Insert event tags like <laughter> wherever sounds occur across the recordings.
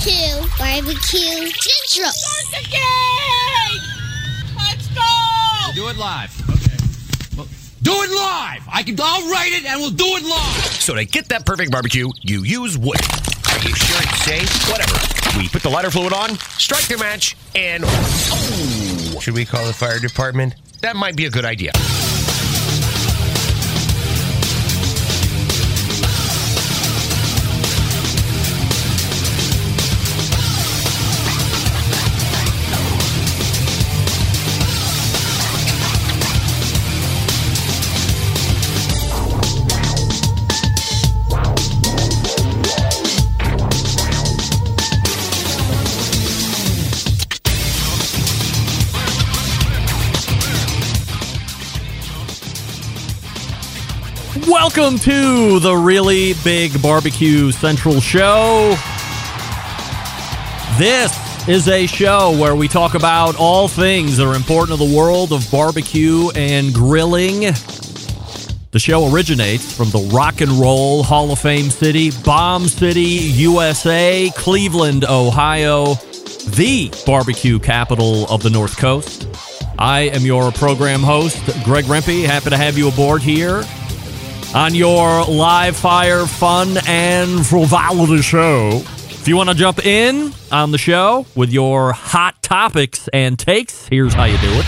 to Barbecue Central. Let's go! Do it live. Okay. Well, do it live. I can. I'll write it, and we'll do it live. So to get that perfect barbecue, you use wood. Are you sure it's safe? Whatever. We put the lighter fluid on, strike the match, and oh! Should we call the fire department? That might be a good idea. Welcome to the really big barbecue central show. This is a show where we talk about all things that are important to the world of barbecue and grilling. The show originates from the Rock and Roll Hall of Fame city, Bomb City, USA, Cleveland, Ohio, the barbecue capital of the North Coast. I am your program host, Greg Rempe. Happy to have you aboard here on your live fire fun and frivolity show. If you want to jump in on the show with your hot topics and takes, here's how you do it.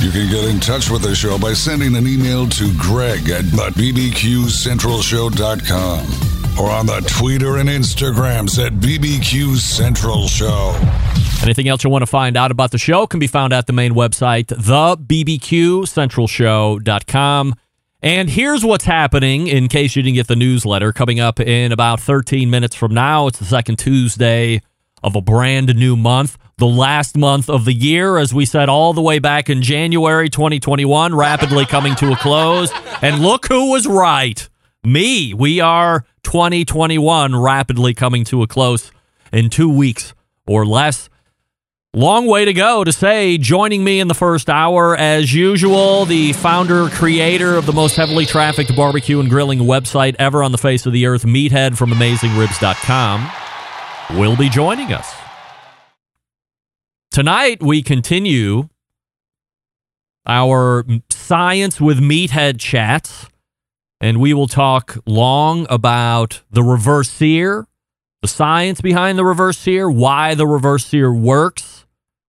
You can get in touch with the show by sending an email to greg at bbqcentralshow.com or on the Twitter and Instagrams at BBQ Central Show. Anything else you want to find out about the show can be found at the main website, thebbqcentralshow.com. And here's what's happening in case you didn't get the newsletter coming up in about 13 minutes from now. It's the second Tuesday of a brand new month, the last month of the year, as we said all the way back in January 2021, rapidly coming to a close. And look who was right. Me. We are 2021 rapidly coming to a close in two weeks or less. Long way to go to say, joining me in the first hour, as usual, the founder, creator of the most heavily trafficked barbecue and grilling website ever on the face of the earth, Meathead from AmazingRibs.com, will be joining us. Tonight, we continue our Science with Meathead chats, and we will talk long about the reverse sear, the science behind the reverse sear, why the reverse sear works.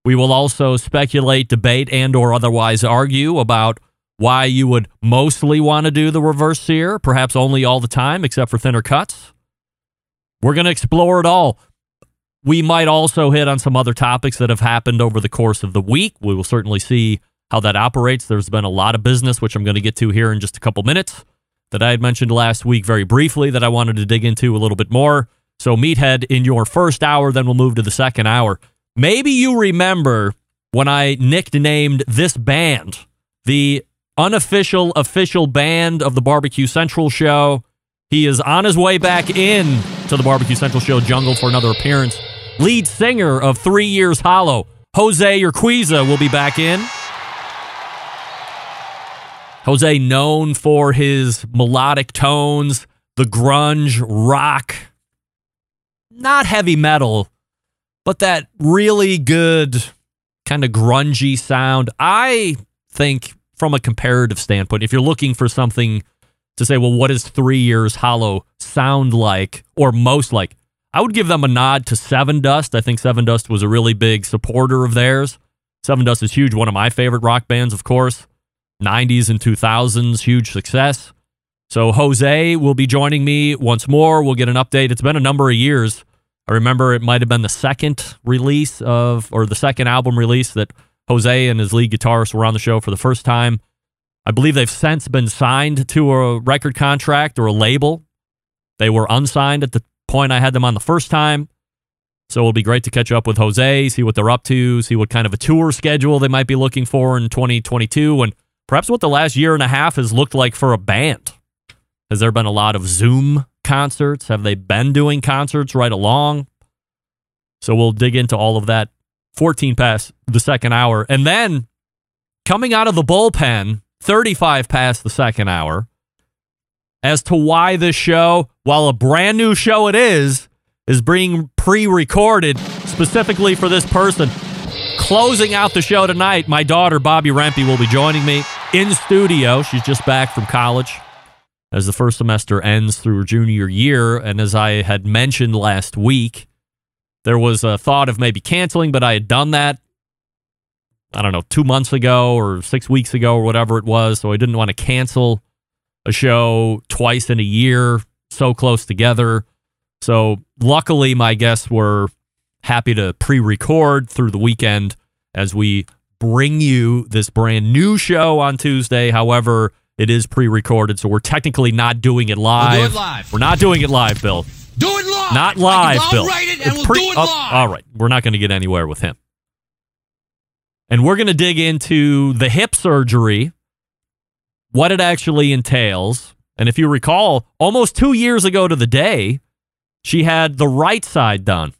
We will also speculate, debate, and or otherwise argue about why you would mostly want to do the reverse sear, perhaps only all the time, except for thinner cuts. We're going to explore it all. We might also hit on some other topics that have happened over the course of the week. We will certainly see how that operates. There's been a lot of business, which I'm going to get to here in just a couple minutes, that I had mentioned last week very briefly that I wanted to dig into a little bit more. So, Meathead, in your first hour, then we'll move to the second hour. Maybe you remember when I nicknamed this band the unofficial official band of the Barbecue Central show. He is on his way back in to the Barbecue Central show jungle for another appearance. Lead singer of Three Years Hollow, Jose Urquiza, will be back in. Jose, known for his melodic tones, the grunge, rock, not heavy metal, but that really good kind of grungy sound. I think, from a comparative standpoint, if you're looking for something to say, well, what does Three Years Hollow sound like or most like? I would give them a nod to Sevendust. I think Sevendust was a really big supporter of theirs. Sevendust is huge, one of my favorite rock bands, of course. 90s and 2000s, huge success. So Jose will be joining me once more. We'll get an update. It's been a number of years. I remember it might have been the second release of, or the second album release that Jose and his lead guitarist were on the show for the first time. I believe they've since been signed to a record contract or a label. They were unsigned at the point I had them on the first time. So it'll be great to catch up with Jose, see what they're up to, see what kind of a tour schedule they might be looking for in 2022, and perhaps what the last year and a half has looked like for a band. Has there been a lot of Zoom concerts? Have they been doing concerts right along? So we'll dig into all of that 14 past the second hour. And then coming out of the bullpen, 35 past the second hour, as to why this show, while a brand new show it is, is being pre recorded specifically for this person. Closing out the show tonight, my daughter, Bobby Rempe, will be joining me in studio. She's just back from college as the first semester ends through junior year. And as I had mentioned last week, there was a thought of maybe canceling, but I had done that, I don't know, two months ago or six weeks ago or whatever it was. So I didn't want to cancel a show twice in a year so close together. So luckily, my guests were happy to pre record through the weekend as we bring you this brand new show on Tuesday. However, it is pre recorded, so we're technically not doing it live. We'll do it live. We're not doing it live, Bill. Do it live. Not live, Bill. I'll write it and It's we'll pre- do it oh, live. all right. We're not going to get anywhere with him. And we're going to dig into the hip surgery, what it actually entails. And if you recall, almost two years ago to the day, she had the right side done.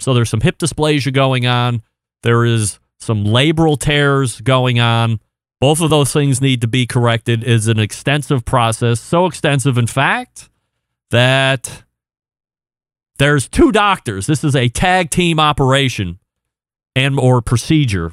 So there's some hip dysplasia going on. There is some labral tears going on. Both of those things need to be corrected. Is an extensive process, so extensive, in fact, that there's two doctors. This is a tag team operation and or procedure.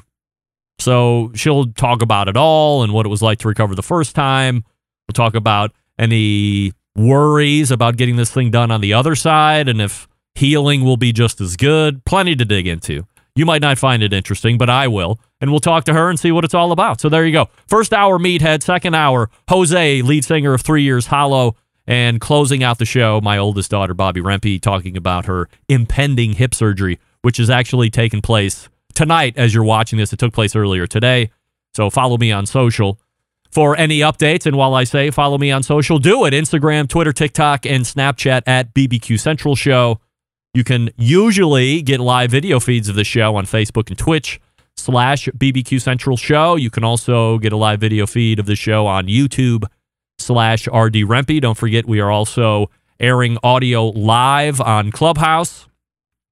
So she'll talk about it all and what it was like to recover the first time. We'll talk about any worries about getting this thing done on the other side and if healing will be just as good. Plenty to dig into. You might not find it interesting, but I will. And we'll talk to her and see what it's all about. So there you go. First hour, Meathead. Second hour, Jose, lead singer of Three Years Hollow. And closing out the show, my oldest daughter, Bobby Rempe, talking about her impending hip surgery, which is actually taking place tonight as you're watching this. It took place earlier today. So follow me on social for any updates. And while I say follow me on social, do it Instagram, Twitter, TikTok, and Snapchat at BBQ Central Show. You can usually get live video feeds of the show on Facebook and Twitch slash BBQ Central Show. You can also get a live video feed of the show on YouTube slash RD Rempe. Don't forget, we are also airing audio live on Clubhouse.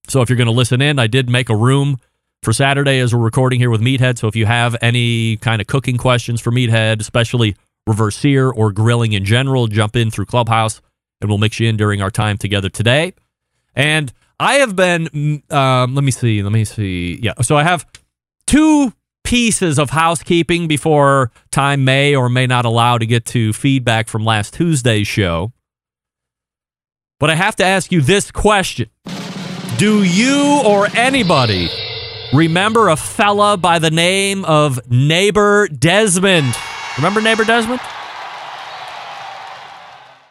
So if you're going to listen in, I did make a room for Saturday as we're recording here with Meathead. So if you have any kind of cooking questions for Meathead, especially reverse sear or grilling in general, jump in through Clubhouse and we'll mix you in during our time together today. And I have been, mm, um, let me see, let me see. Yeah. So I have two pieces of housekeeping before time may or may not allow to get to feedback from last Tuesday's show. But I have to ask you this question Do you or anybody remember a fella by the name of Neighbor Desmond? Remember Neighbor Desmond?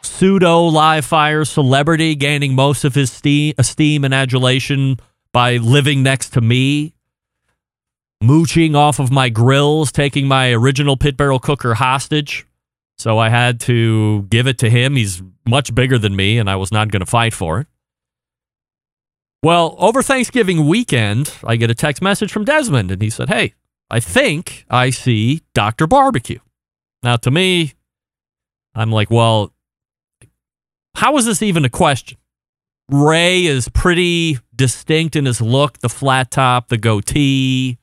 Pseudo live fire celebrity gaining most of his ste- esteem and adulation by living next to me, mooching off of my grills, taking my original pit barrel cooker hostage. So I had to give it to him. He's much bigger than me, and I was not going to fight for it. Well, over Thanksgiving weekend, I get a text message from Desmond, and he said, Hey, I think I see Dr. Barbecue. Now, to me, I'm like, Well, how is this even a question? Ray is pretty distinct in his look the flat top, the goatee,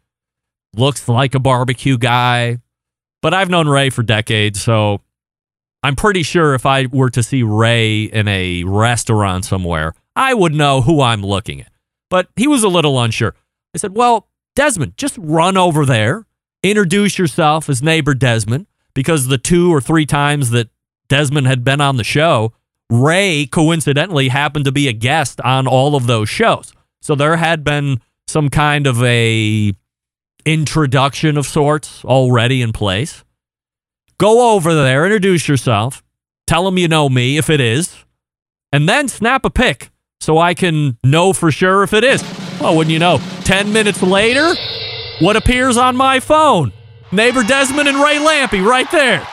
looks like a barbecue guy. But I've known Ray for decades, so I'm pretty sure if I were to see Ray in a restaurant somewhere, I would know who I'm looking at. But he was a little unsure. I said, Well, Desmond, just run over there, introduce yourself as neighbor Desmond, because the two or three times that Desmond had been on the show, Ray coincidentally happened to be a guest on all of those shows. So there had been some kind of a introduction of sorts already in place. Go over there, introduce yourself, tell them you know me if it is, and then snap a pic so I can know for sure if it is. Well, wouldn't you know? 10 minutes later, what appears on my phone? Neighbor Desmond and Ray Lampe right there.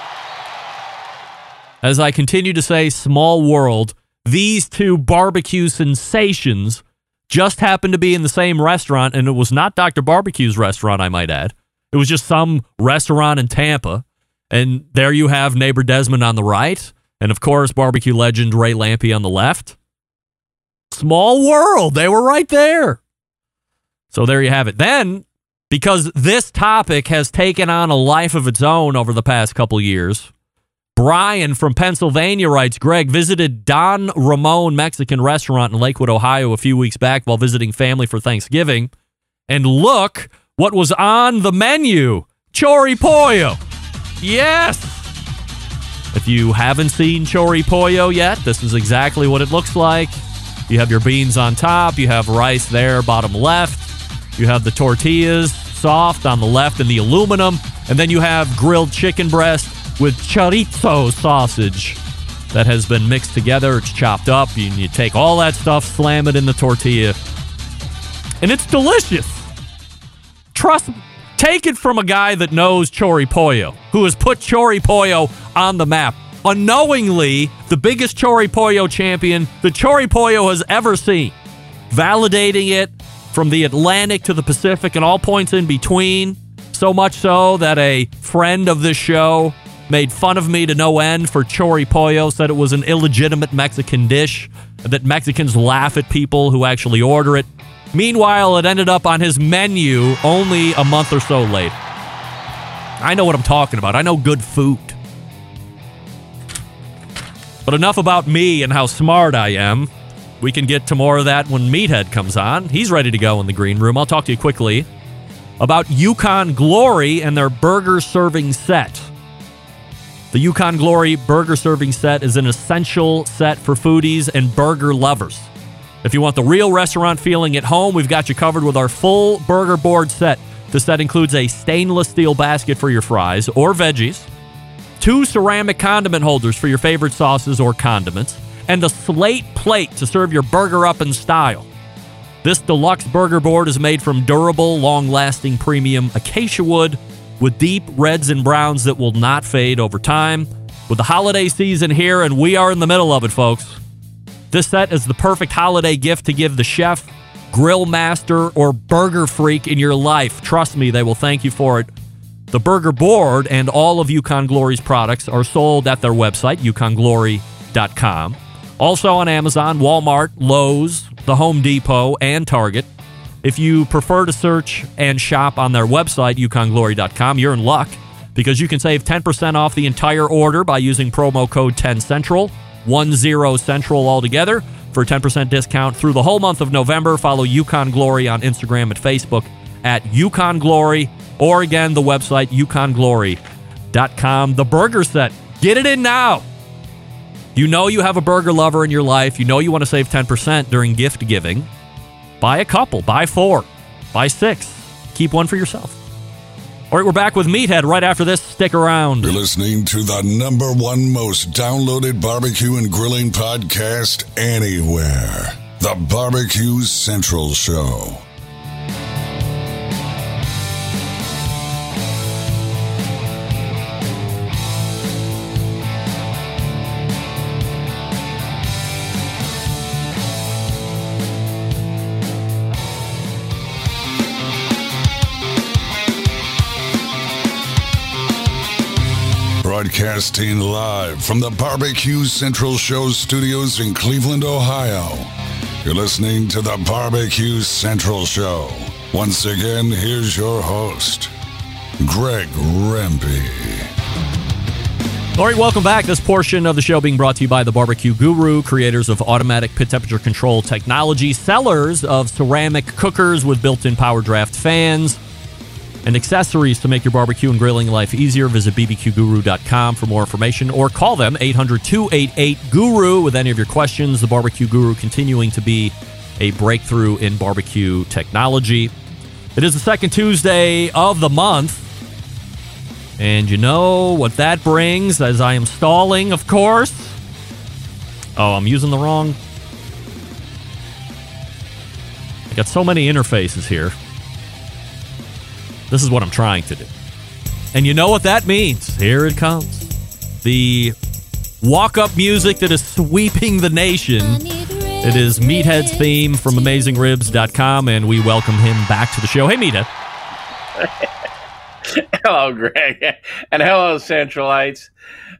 As I continue to say, small world, these two barbecue sensations just happened to be in the same restaurant, and it was not Dr. Barbecue's restaurant, I might add. It was just some restaurant in Tampa. And there you have neighbor Desmond on the right, and of course, barbecue legend Ray Lampe on the left. Small world. They were right there. So there you have it. Then, because this topic has taken on a life of its own over the past couple years, Brian from Pennsylvania writes Greg visited Don Ramon Mexican restaurant in Lakewood, Ohio a few weeks back while visiting family for Thanksgiving. And look what was on the menu Chori Pollo. Yes. If you haven't seen Chori Pollo yet, this is exactly what it looks like. You have your beans on top, you have rice there, bottom left. You have the tortillas soft on the left and the aluminum. And then you have grilled chicken breast with chorizo sausage that has been mixed together. It's chopped up. You, you take all that stuff, slam it in the tortilla, and it's delicious. Trust Take it from a guy that knows Chori Pollo, who has put Chori Pollo on the map. Unknowingly, the biggest Chori Pollo champion the Chori Pollo has ever seen. Validating it from the Atlantic to the Pacific and all points in between. So much so that a friend of this show made fun of me to no end for chori pollo, said it was an illegitimate Mexican dish, that Mexicans laugh at people who actually order it. Meanwhile, it ended up on his menu only a month or so later. I know what I'm talking about. I know good food. But enough about me and how smart I am. We can get to more of that when Meathead comes on. He's ready to go in the green room. I'll talk to you quickly about Yukon Glory and their burger serving set. The Yukon Glory burger serving set is an essential set for foodies and burger lovers. If you want the real restaurant feeling at home, we've got you covered with our full burger board set. The set includes a stainless steel basket for your fries or veggies, two ceramic condiment holders for your favorite sauces or condiments, and a slate plate to serve your burger up in style. This deluxe burger board is made from durable, long lasting premium acacia wood with deep reds and browns that will not fade over time. With the holiday season here, and we are in the middle of it, folks, this set is the perfect holiday gift to give the chef, grill master, or burger freak in your life. Trust me, they will thank you for it. The burger board and all of Yukon Glory's products are sold at their website, yukonglory.com. Also on Amazon, Walmart, Lowe's, the Home Depot, and Target. If you prefer to search and shop on their website, yukonglory.com, you're in luck because you can save 10% off the entire order by using promo code 10central, 10 central altogether for a 10% discount through the whole month of November. Follow Yukon Glory on Instagram and Facebook at Yukon Glory or again the website yukonglory.com. The burger set. Get it in now. You know you have a burger lover in your life. You know you want to save 10% during gift giving. Buy a couple, buy four, buy six. Keep one for yourself. All right, we're back with Meathead right after this. Stick around. You're listening to the number one most downloaded barbecue and grilling podcast anywhere The Barbecue Central Show. Broadcasting live from the Barbecue Central Show studios in Cleveland, Ohio. You're listening to the Barbecue Central Show. Once again, here's your host, Greg Rempe. All right, welcome back. This portion of the show being brought to you by the Barbecue Guru, creators of automatic pit temperature control technology, sellers of ceramic cookers with built in power draft fans and accessories to make your barbecue and grilling life easier. Visit bbqguru.com for more information or call them 800 288 Guru with any of your questions. The Barbecue Guru continuing to be a breakthrough in barbecue technology. It is the second Tuesday of the month. And you know what that brings as I am stalling, of course. Oh, I'm using the wrong. I got so many interfaces here. This is what I'm trying to do. And you know what that means. Here it comes. The walk up music that is sweeping the nation. It is Meathead's theme from AmazingRibs.com, and we welcome him back to the show. Hey, Meathead. <laughs> hello, Greg. And hello, Centralites.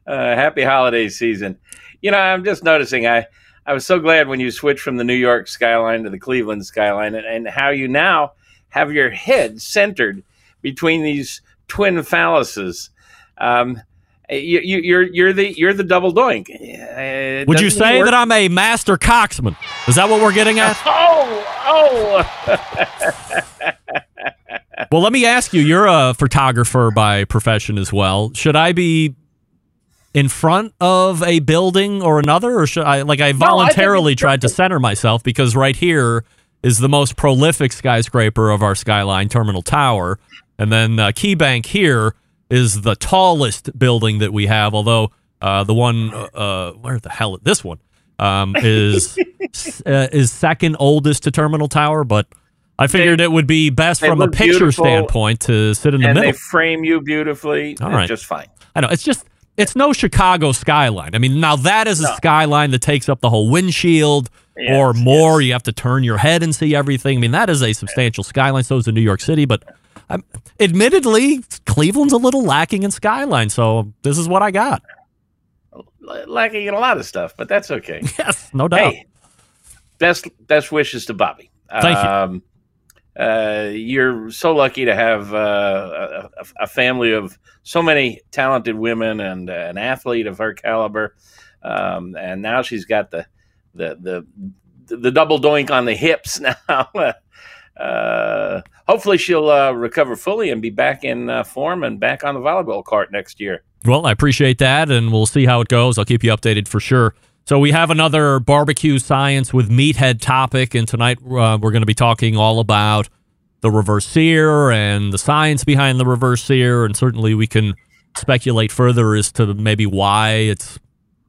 Uh, happy holiday season. You know, I'm just noticing I, I was so glad when you switched from the New York skyline to the Cleveland skyline and, and how you now have your head centered between these twin phalluses. Um, You, you, you're you're the you're the double doink. Uh, Would you say work? that I'm a master coxman? Is that what we're getting at? <laughs> Oh, oh. <laughs> well, let me ask you. You're a photographer by profession as well. Should I be in front of a building or another, or should I like I voluntarily it's tried to center myself because right here is the most prolific skyscraper of our skyline, Terminal Tower, and then uh, Keybank here is the tallest building that we have. Although uh, the one, uh, where the hell this one um, is <laughs> uh, is second oldest to Terminal Tower, but. I figured it would be best from a picture standpoint to sit in the and middle. they frame you beautifully. All right, just fine. I know it's just it's no Chicago skyline. I mean, now that is a No. skyline that takes up the whole windshield Yes, or more. yes. You have to turn your head and see everything. I mean, that is a substantial skyline. So is the New York City, but um, admittedly, Cleveland's a little lacking in skyline. So this is what I got. Lacking in a lot of stuff, but that's okay. <laughs> Yes, no doubt. hey, best best wishes to Bobby. Thank you. Um, uh, you're so lucky to have uh, a, a family of so many talented women and uh, an athlete of her caliber. Um, and now she's got the the the the double doink on the hips <laughs> now. Uh, hopefully, she'll uh, recover fully and be back in uh, form and back on the volleyball court next year. Well, I appreciate that, and we'll see how it goes. I'll keep you updated for sure. So we have another barbecue science with meathead topic, and tonight uh, we're going to be talking all about the reverse sear and the science behind the reverse sear, and certainly we can speculate further as to maybe why it's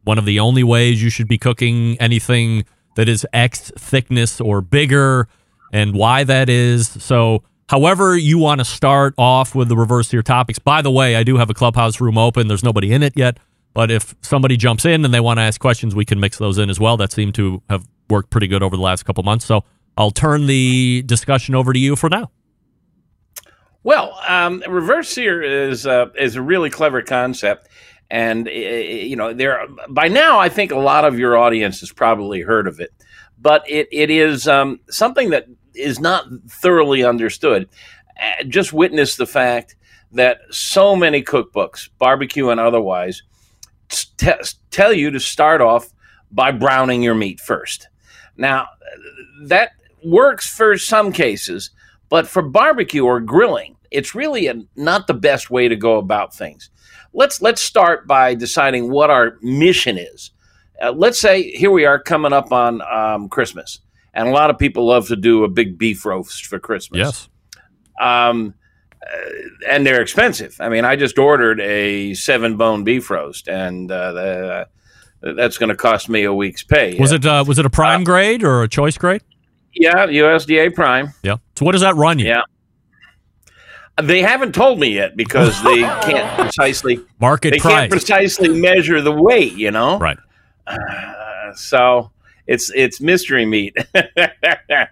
one of the only ways you should be cooking anything that is X thickness or bigger, and why that is. So, however you want to start off with the reverse sear topics. By the way, I do have a clubhouse room open. There's nobody in it yet, but if somebody jumps in and they want to ask questions, we can mix those in as well. That seemed to have worked pretty good over the last couple months. So, I'll turn the discussion over to you for now. Well, um, reverse sear is uh, is a really clever concept, and uh, you know there by now I think a lot of your audience has probably heard of it, but it it is um, something that is not thoroughly understood. Uh, just witness the fact that so many cookbooks, barbecue and otherwise, t- tell you to start off by browning your meat first. Now, that works for some cases, but for barbecue or grilling, it's really a, not the best way to go about things. Let's let's start by deciding what our mission is. Uh, let's say here we are coming up on um, Christmas, and a lot of people love to do a big beef roast for Christmas. Um, uh, and they're expensive. I mean, I just ordered a seven bone beef roast, and uh, the, that's going to cost me a week's pay. Was it uh, was it a prime grade or a choice grade? Yeah, USDA Prime. Yeah. So what does that run you? Yeah. They haven't told me yet because they can't <laughs> precisely Market they price. can't precisely measure the weight. You know, right. Uh, so it's it's mystery meat. <laughs> uh,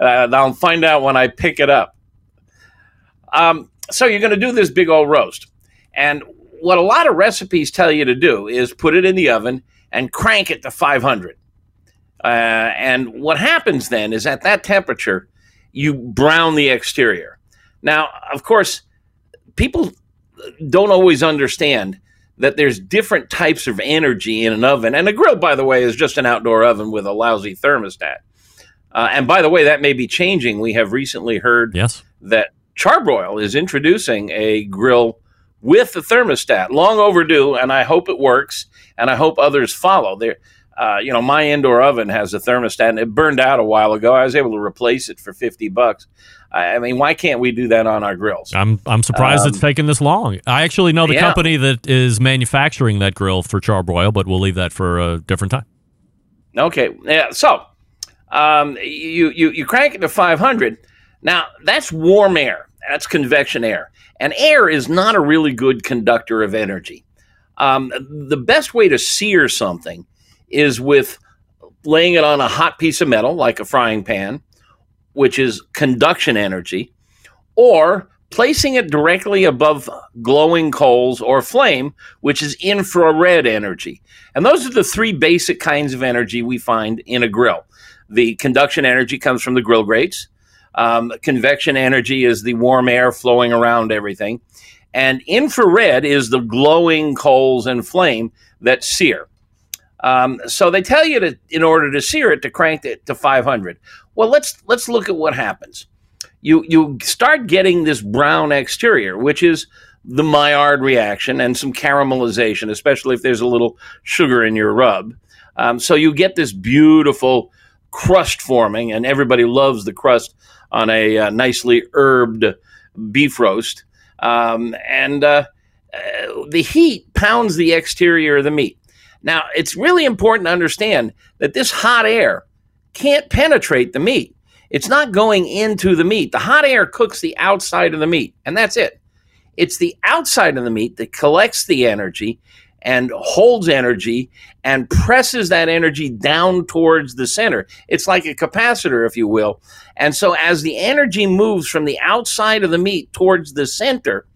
I'll find out when I pick it up. Um, so you're going to do this big old roast, and what a lot of recipes tell you to do is put it in the oven and crank it to 500. Uh, and what happens then is at that temperature, you brown the exterior. Now, of course, people don't always understand that there's different types of energy in an oven. And a grill, by the way, is just an outdoor oven with a lousy thermostat. Uh, and by the way, that may be changing. We have recently heard Yes. that Charbroil is introducing a grill with a thermostat. Long overdue, and I hope it works, and I hope others follow. There, uh, you know, my indoor oven has a thermostat, and it burned out a while ago. I was able to replace it for fifty bucks. I I mean, why can't we do that on our grills? I'm I'm surprised it's Um, taken this long. I actually know the yeah. company that is manufacturing that grill for charbroil, but we'll leave that for a different time. Okay, yeah. So, um, you you you crank it to 500. Now that's warm air. That's convection air, and air is not a really good conductor of energy. Um, the best way to sear something is with laying it on a hot piece of metal, like a frying pan, which is conduction energy, or placing it directly above glowing coals or flame, which is infrared energy. And those are the three basic kinds of energy we find in a grill. The conduction energy comes from the grill grates. Um, convection energy is the warm air flowing around everything. And infrared is the glowing coals and flame that sear. Um, so they tell you to, in order to sear it, to crank it to 500. Well, let's let's look at what happens. You you start getting this brown exterior, which is the Maillard reaction and some caramelization, especially if there's a little sugar in your rub. Um, so you get this beautiful crust forming, and everybody loves the crust on a uh, nicely herbed beef roast. Um, and uh, uh, the heat pounds the exterior of the meat. Now, it's really important to understand that this hot air can't penetrate the meat. It's not going into the meat. The hot air cooks the outside of the meat, and that's it. It's the outside of the meat that collects the energy and holds energy and presses that energy down towards the center. It's like a capacitor, if you will. And so, as the energy moves from the outside of the meat towards the center,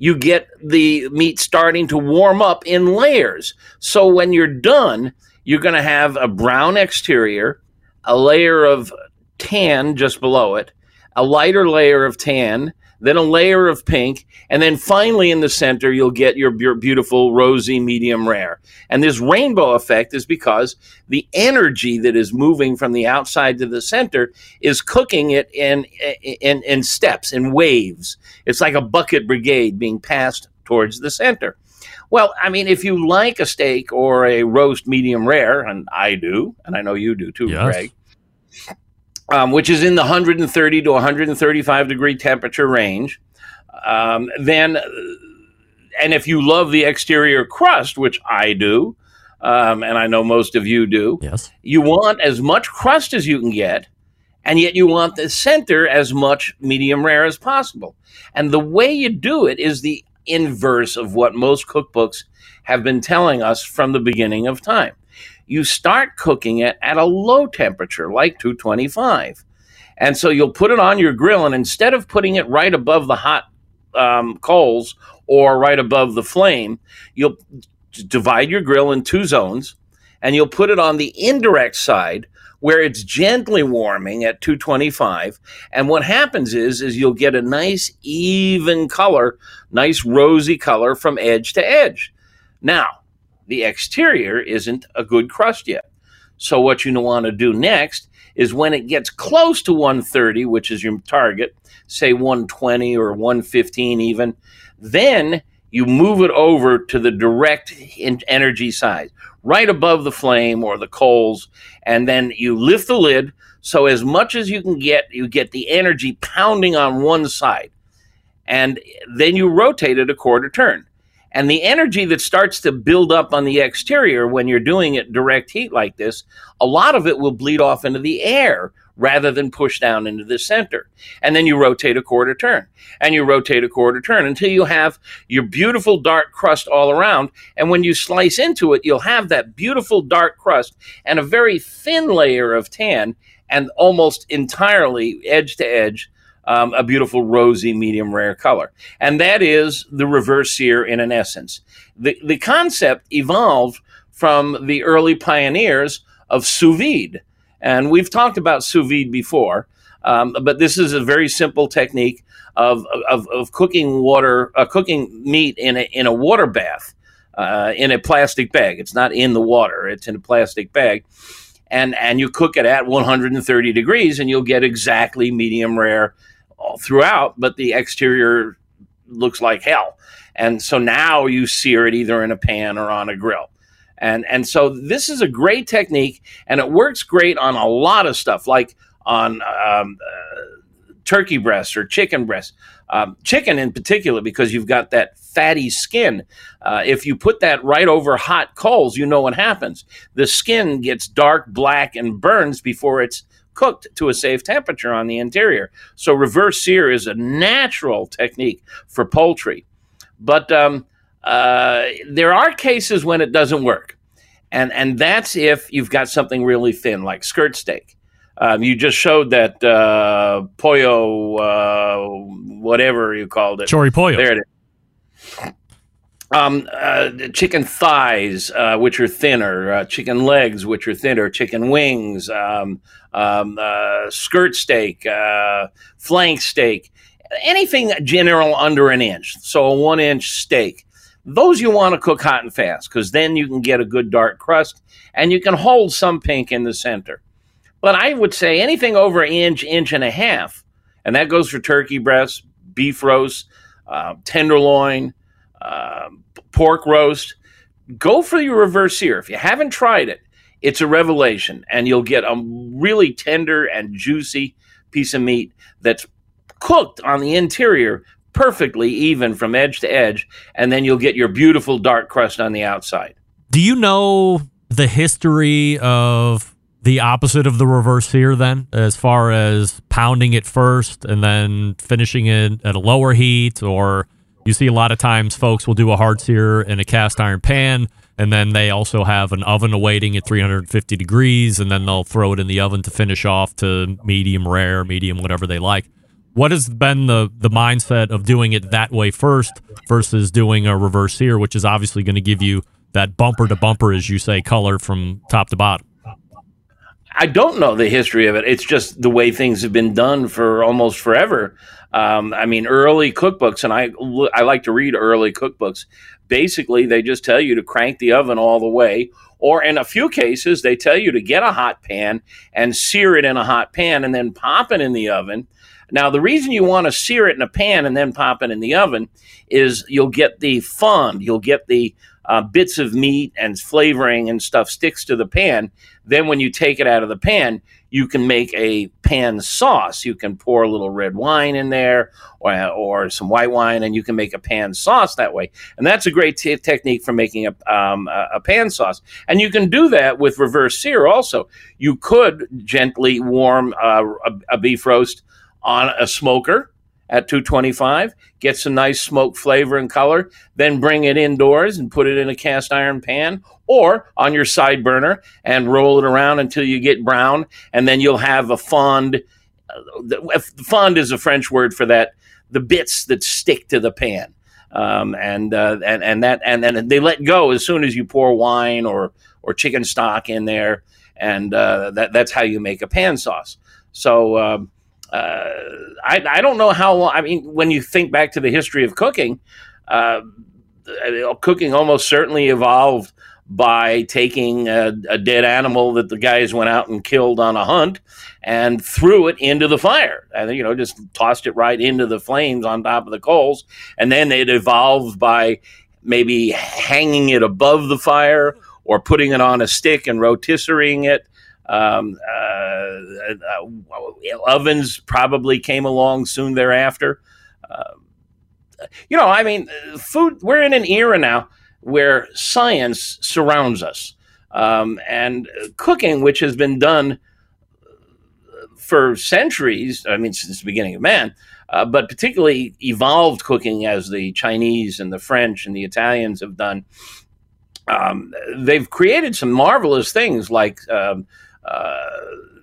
you get the meat starting to warm up in layers. So when you're done, you're going to have a brown exterior, a layer of tan just below it, a lighter layer of tan, then a layer of pink, and then finally in the center, you'll get your beautiful rosy medium rare. And this rainbow effect is because the energy that is moving from the outside to the center is cooking it in, in, in steps, in waves. It's like a bucket brigade being passed towards the center. Well, I mean, if you like a steak or a roast medium rare, and I do, and I know you do too, yes. Greg, um, which is in the 130 to 135 degree temperature range, um, then, and if you love the exterior crust, which I do, um, and I know most of you do, yes, you want as much crust as you can get, and yet you want the center as much medium rare as possible. And the way you do it is the inverse of what most cookbooks have been telling us from the beginning of time you start cooking it at a low temperature, like 225. And so you'll put it on your grill, and instead of putting it right above the hot um, coals or right above the flame, you'll divide your grill in two zones, and you'll put it on the indirect side where it's gently warming at 225 and what happens is is you'll get a nice even color nice rosy color from edge to edge now the exterior isn't a good crust yet. So, what you want to do next is when it gets close to 130, which is your target, say 120 or 115 even, then you move it over to the direct energy side, right above the flame or the coals, and then you lift the lid. So, as much as you can get, you get the energy pounding on one side. And then you rotate it a quarter turn. And the energy that starts to build up on the exterior when you're doing it direct heat like this, a lot of it will bleed off into the air rather than push down into the center. And then you rotate a quarter turn and you rotate a quarter turn until you have your beautiful dark crust all around. And when you slice into it, you'll have that beautiful dark crust and a very thin layer of tan and almost entirely edge to edge um, a beautiful rosy medium rare color. And that is the reverse sear in an essence. The, the concept evolved from the early pioneers of sous vide. And we've talked about sous vide before, um, but this is a very simple technique of, of, of cooking water, uh, cooking meat in a, in a water bath. Uh, in a plastic bag. It's not in the water, it's in a plastic bag. And, and you cook it at 130 degrees, and you'll get exactly medium rare all throughout, but the exterior looks like hell. And so now you sear it either in a pan or on a grill. And, and so this is a great technique and it works great on a lot of stuff like on um, uh, turkey breasts or chicken breasts. Um, chicken in particular, because you've got that fatty skin. Uh, if you put that right over hot coals, you know what happens. The skin gets dark black and burns before it's cooked to a safe temperature on the interior. So reverse sear is a natural technique for poultry. But um, uh, there are cases when it doesn't work. And, and that's if you've got something really thin, like skirt steak. Um, you just showed that uh, pollo, uh, whatever you called it. Chori pollo. There it is um, uh, chicken thighs, uh, which are thinner, uh, chicken legs, which are thinner, chicken wings, um, um, uh, skirt steak, uh, flank steak. anything general under an inch, so a one inch steak, those you want to cook hot and fast because then you can get a good dark crust and you can hold some pink in the center. But I would say anything over an inch, inch and a half, and that goes for turkey breast, beef roast, uh, tenderloin, uh, pork roast. Go for your reverse sear. If you haven't tried it, it's a revelation, and you'll get a really tender and juicy piece of meat that's cooked on the interior perfectly even from edge to edge, and then you'll get your beautiful dark crust on the outside. Do you know the history of the opposite of the reverse sear then, as far as pounding it first and then finishing it at a lower heat? Or you see a lot of times folks will do a hard sear in a cast iron pan. And then they also have an oven awaiting at 350 degrees, and then they'll throw it in the oven to finish off to medium rare, medium, whatever they like what has been the the mindset of doing it that way first versus doing a reverse sear, which is obviously going to give you that bumper to bumper, as you say, color from top to bottom? I don't know the history of it. It's just the way things have been done for almost forever. Um, I mean, early cookbooks, and I I like to read early cookbooks. Basically, they just tell you to crank the oven all the way, or in a few cases, they tell you to get a hot pan and sear it in a hot pan, and then pop it in the oven now, the reason you want to sear it in a pan and then pop it in the oven is you'll get the fond, you'll get the uh, bits of meat and flavoring and stuff sticks to the pan. Then, when you take it out of the pan, you can make a pan sauce. You can pour a little red wine in there or, or some white wine, and you can make a pan sauce that way. And that's a great t- technique for making a, um, a pan sauce. And you can do that with reverse sear also. You could gently warm uh, a, a beef roast on a smoker at 225, get some nice smoke flavor and color, then bring it indoors and put it in a cast iron pan or on your side burner and roll it around until you get brown, and then you'll have a fond. Uh, fond is a French word for that, the bits that stick to the pan. Um, and uh, and and that and then they let go as soon as you pour wine or or chicken stock in there, and uh, that that's how you make a pan sauce. So um, uh, I, I don't know how long. I mean, when you think back to the history of cooking, uh, cooking almost certainly evolved by taking a, a, dead animal that the guys went out and killed on a hunt and threw it into the fire and you know just tossed it right into the flames on top of the coals and then it evolved by maybe hanging it above the fire or putting it on a stick and rotisserieing it um, uh, uh, ovens probably came along soon thereafter. Uh, you know, I mean, food. We're in an era now where science surrounds us, um, and cooking, which has been done for centuries. I mean, since the beginning of man. Uh, but particularly evolved cooking as the Chinese and the French and the Italians have done. Um, they've created some marvelous things like um, uh,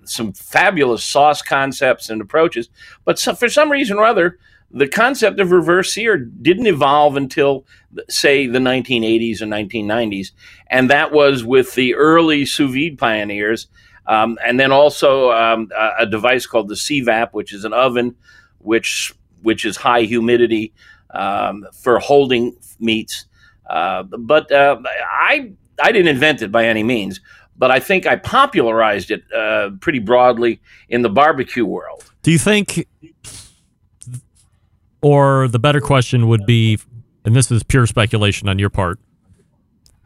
some fabulous sauce concepts and approaches. But so, for some reason or other, the concept of reverse sear didn't evolve until, say, the 1980s and 1990s. And that was with the early sous vide pioneers. Um, and then also um, a, a, device called the CVAP, which is an oven which which is high humidity um, for holding meats. Uh, but uh, I I didn't invent it by any means but I think I popularized it uh, pretty broadly in the barbecue world. Do you think, or the better question would be, and this is pure speculation on your part,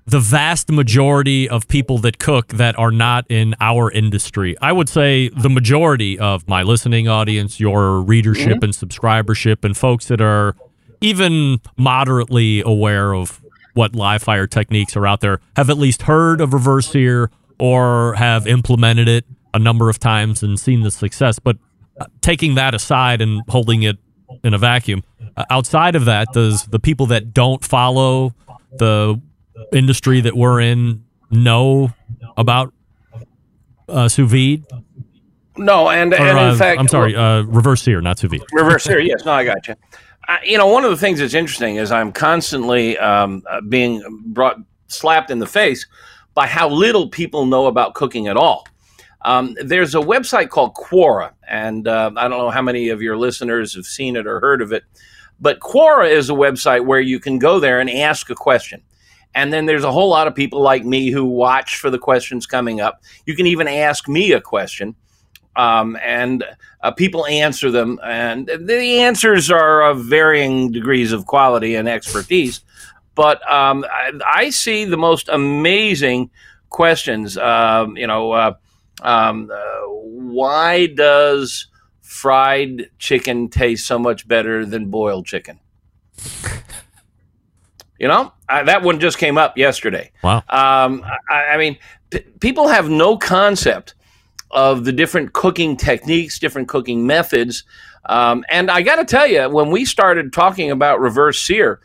the vast majority of people that cook that are not in our industry. I would say the majority of my listening audience, your readership mm-hmm. and subscribership, and folks that are even moderately aware of what live fire techniques are out there have at least heard of reverse sear or have implemented it a number of times and seen the success. But uh, taking that aside and holding it in a vacuum, uh, outside of that, does the people that don't follow the industry that we're in know about uh, sous vide? No, and, and in uh, fact, I'm sorry, uh, reverse sear, not sous vide. Reverse sear, yes. No, I got you. you know, one of the things that's interesting is I'm constantly um, uh, being brought slapped in the face by how little people know about cooking at all. Um, there's a website called Quora, and uh, I don't know how many of your listeners have seen it or heard of it, but Quora is a website where you can go there and ask a question. And then there's a whole lot of people like me who watch for the questions coming up. You can even ask me a question, um, and uh, people answer them. And the answers are of varying degrees of quality and expertise. But um, I, I, see the most amazing questions. Um, you know, uh, um, uh, why does fried chicken taste so much better than boiled chicken? <laughs> You know, I, that one just came up yesterday. Wow. Um, I, I, mean, p- people have no concept of the different cooking techniques, different cooking methods. Um, and I got to tell you, when we started talking about reverse sear,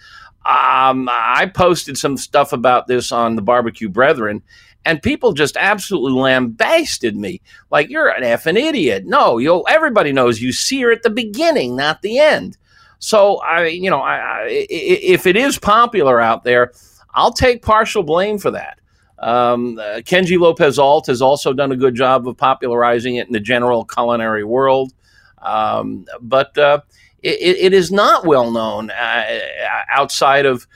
um, I posted some stuff about this on the Barbecue Brethren, and people just absolutely lambasted me. Like you're an effing idiot. No, you'll. Everybody knows you sear at the beginning, not the end. So I, you know, I, I, if it is popular out there, I'll take partial blame for that. Um, uh, Kenji Lopez Alt has also done a good job of popularizing it in the general culinary world, um, but uh, it, it is not well known uh, outside of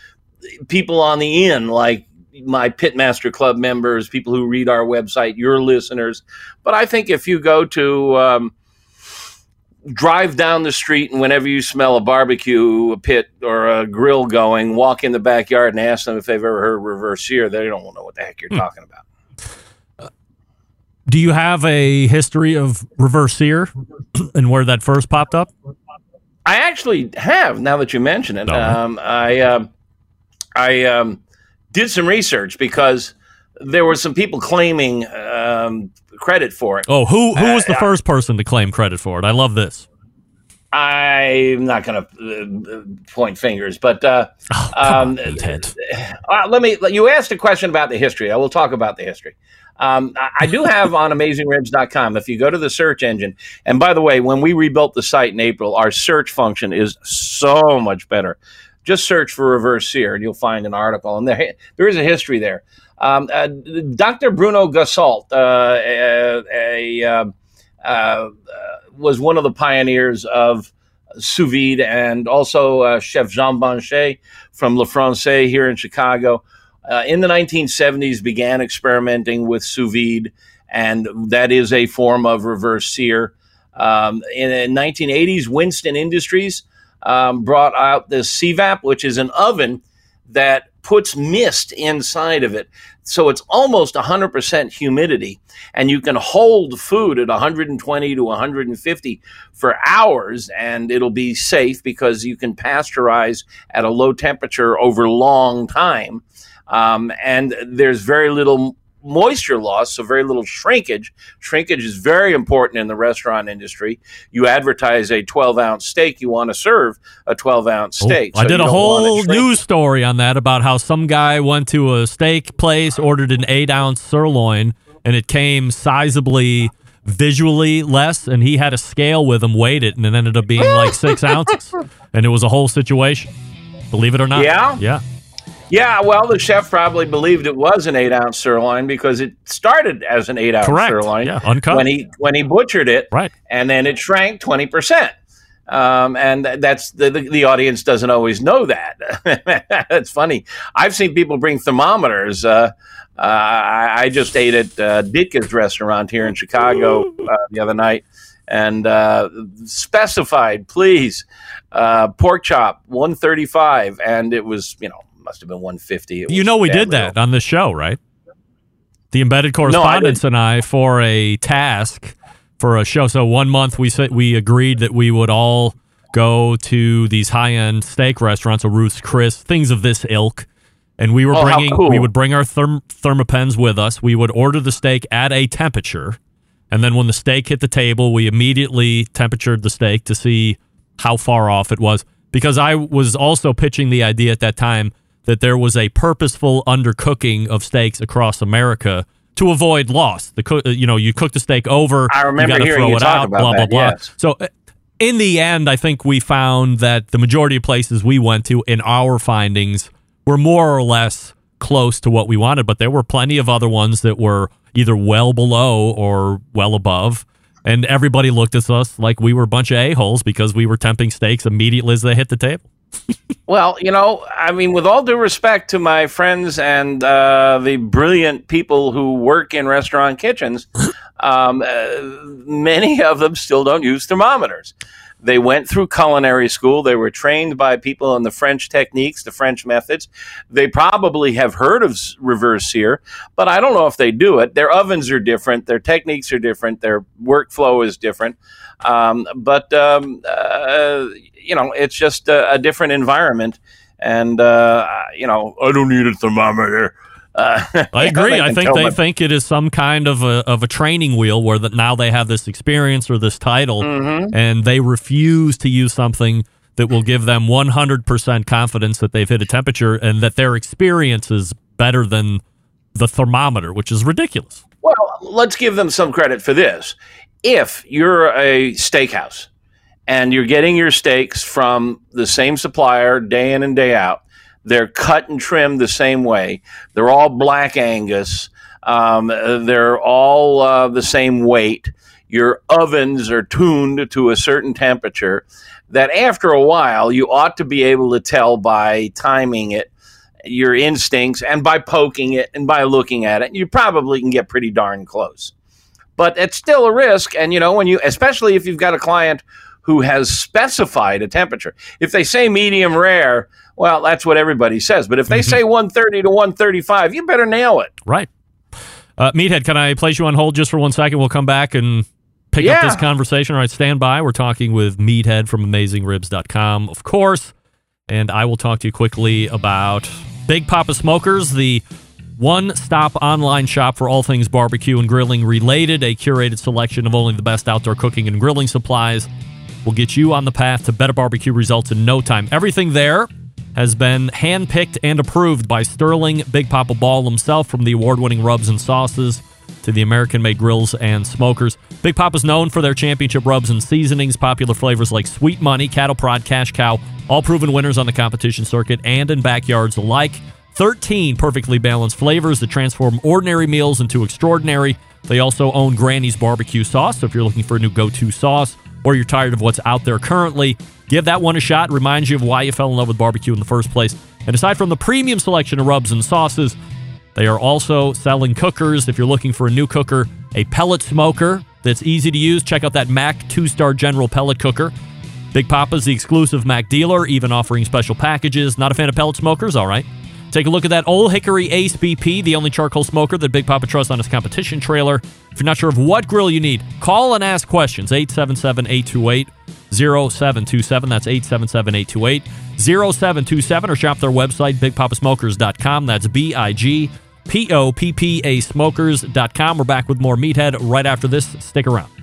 people on the inn, like my Pitmaster Club members, people who read our website, your listeners. But I think if you go to um, drive down the street and whenever you smell a barbecue a pit or a grill going, walk in the backyard and ask them if they've ever heard reverse sear. They don't know what the heck you're hmm. talking about. do you have a history of reverse sear and where that first popped up? I actually have. Now that you mention it, um, I uh, I um, did some research because there were some people claiming um, credit for it. Oh, who who was the uh, first person to claim credit for it? I love this. I'm not going to uh, point fingers, but uh, oh, um, on, uh, let me. You asked a question about the history. I will talk about the history. Um, I do have on AmazingRibs.com. If you go to the search engine, and by the way, when we rebuilt the site in April, our search function is so much better. Just search for reverse sear, and you'll find an article, and there there is a history there. Um, uh, Dr. Bruno Goussault, uh, a, a, um, uh, was one of the pioneers of sous vide, and also uh, Chef Jean Banchet from Le Francais here in Chicago. Uh, in the 1970s, began experimenting with sous vide, and that is a form of reverse sear. Um, in the 1980s, Winston Industries um, brought out the CVAP, which is an oven that puts mist inside of it. So it's almost 100% humidity. And you can hold food at 120 to 150 for hours, and it'll be safe because you can pasteurize at a low temperature over long time. Um, and there's very little moisture loss, so very little shrinkage. Shrinkage is very important in the restaurant industry. You advertise a 12 ounce steak, you want to serve a 12 ounce steak. Oh, so I did a whole news story on that about how some guy went to a steak place, ordered an eight ounce sirloin, and it came sizably visually less and he had a scale with him weighed it and it ended up being like six <laughs> ounces and it was a whole situation believe it or not yeah yeah yeah, well, the chef probably believed it was an eight ounce sirloin because it started as an eight ounce Correct. sirloin. Yeah, uncut. When he when he butchered it, right, and then it shrank twenty percent. Um, and that's the, the, the audience doesn't always know that. <laughs> That's funny. I've seen people bring thermometers. Uh, uh, I, I, just ate at uh, Ditka's restaurant here in Chicago uh, the other night, and uh, specified, please, uh, pork chop one thirty five, and it was you know must have been 150. you know, we did that on the show, right? The embedded correspondents no, and I for a task for a show. So one month we said we agreed that we would all go to these high end steak restaurants, a Ruth's Chris, things of this ilk. And we were oh, bringing, cool. we would bring our therm- Thermapens with us. We would order the steak at a temperature, and then when the steak hit the table, we immediately temperatured the steak to see how far off it was. Because I was also pitching the idea at that time that there was a purposeful undercooking of steaks across America to avoid loss. The co- you know you cook the steak over, I remember you got to throw it out, blah that, blah yes. blah. So uh, in the end, I think we found that the majority of places we went to in our findings were more or less close to what we wanted, but there were plenty of other ones that were either well below or well above. And everybody looked at us like we were a bunch of a-holes because we were temping steaks immediately as they hit the table. Well, you know, I mean, with all due respect to my friends and uh, the brilliant people who work in restaurant kitchens, <laughs> um, uh, many of them still don't use thermometers. They went through culinary school. They were trained by people in the French techniques, the French methods. They probably have heard of reverse sear, but I don't know if they do it. Their ovens are different. Their techniques are different. Their workflow is different. Um, but, um, uh, you know, it's just a, a different environment. And, uh, you know, I don't need a thermometer. Uh, <laughs> I agree. I think they my- think it is some kind of a of a training wheel where that now they have this experience or this title, Mm-hmm. and they refuse to use something that will give them 100% confidence that they've hit a temperature and that their experience is better than the thermometer, which is ridiculous. Well, let's give them some credit for this. If you're a steakhouse and you're getting your steaks from the same supplier day in and day out, they're cut and trimmed the same way. They're all black Angus. Um, they're all uh, the same weight. Your ovens are tuned to a certain temperature. That after a while, you ought to be able to tell by timing it your instincts and by poking it and by looking at it, you probably can get pretty darn close. But it's still a risk. And, you know, when you, especially if you've got a client who has specified a temperature, if they say medium rare, well, that's what everybody says. But if they say 130 to 135, you better nail it. Right. Uh, Meathead, can I place you on hold just for one second? We'll come back and pick up this conversation. All right, stand by. We're talking with Meathead from AmazingRibs.com, of course. And I will talk to you quickly about Big Poppa Smokers, the one stop online shop for all things barbecue and grilling related, a curated selection of only the best outdoor cooking and grilling supplies will get you on the path to better barbecue results in no time. Everything there has been handpicked and approved by Sterling Big Poppa Ball himself from the award winning rubs and sauces to the American made grills and smokers. Big Poppa's known for their championship rubs and seasonings, popular flavors like Sweet Money, Cattle Prod, Cash Cow, all proven winners on the competition circuit and in backyards alike. 13 perfectly balanced flavors that transform ordinary meals into extraordinary. They also own Granny's barbecue sauce, so if you're looking for a new go to sauce or you're tired of what's out there currently, give that one a shot. Reminds you of why you fell in love with barbecue in the first place. And aside from the premium selection of rubs and sauces, they are also selling cookers. If you're looking for a new cooker, a pellet smoker that's easy to use, check out that MAK two star General pellet cooker. Big Poppa's the exclusive MAK dealer, even offering special packages. Not a fan of pellet smokers? All right. Take a look at that Old Hickory Ace BP, the only charcoal smoker that Big Poppa trusts on his competition trailer. If you're not sure of what grill you need, call and ask questions. 877 828 0727. That's 877 828 0727. Or shop their website, bigpoppasmokers.com. That's B I G P O P P A smokers.com. We're back with more Meathead right after this. Stick around.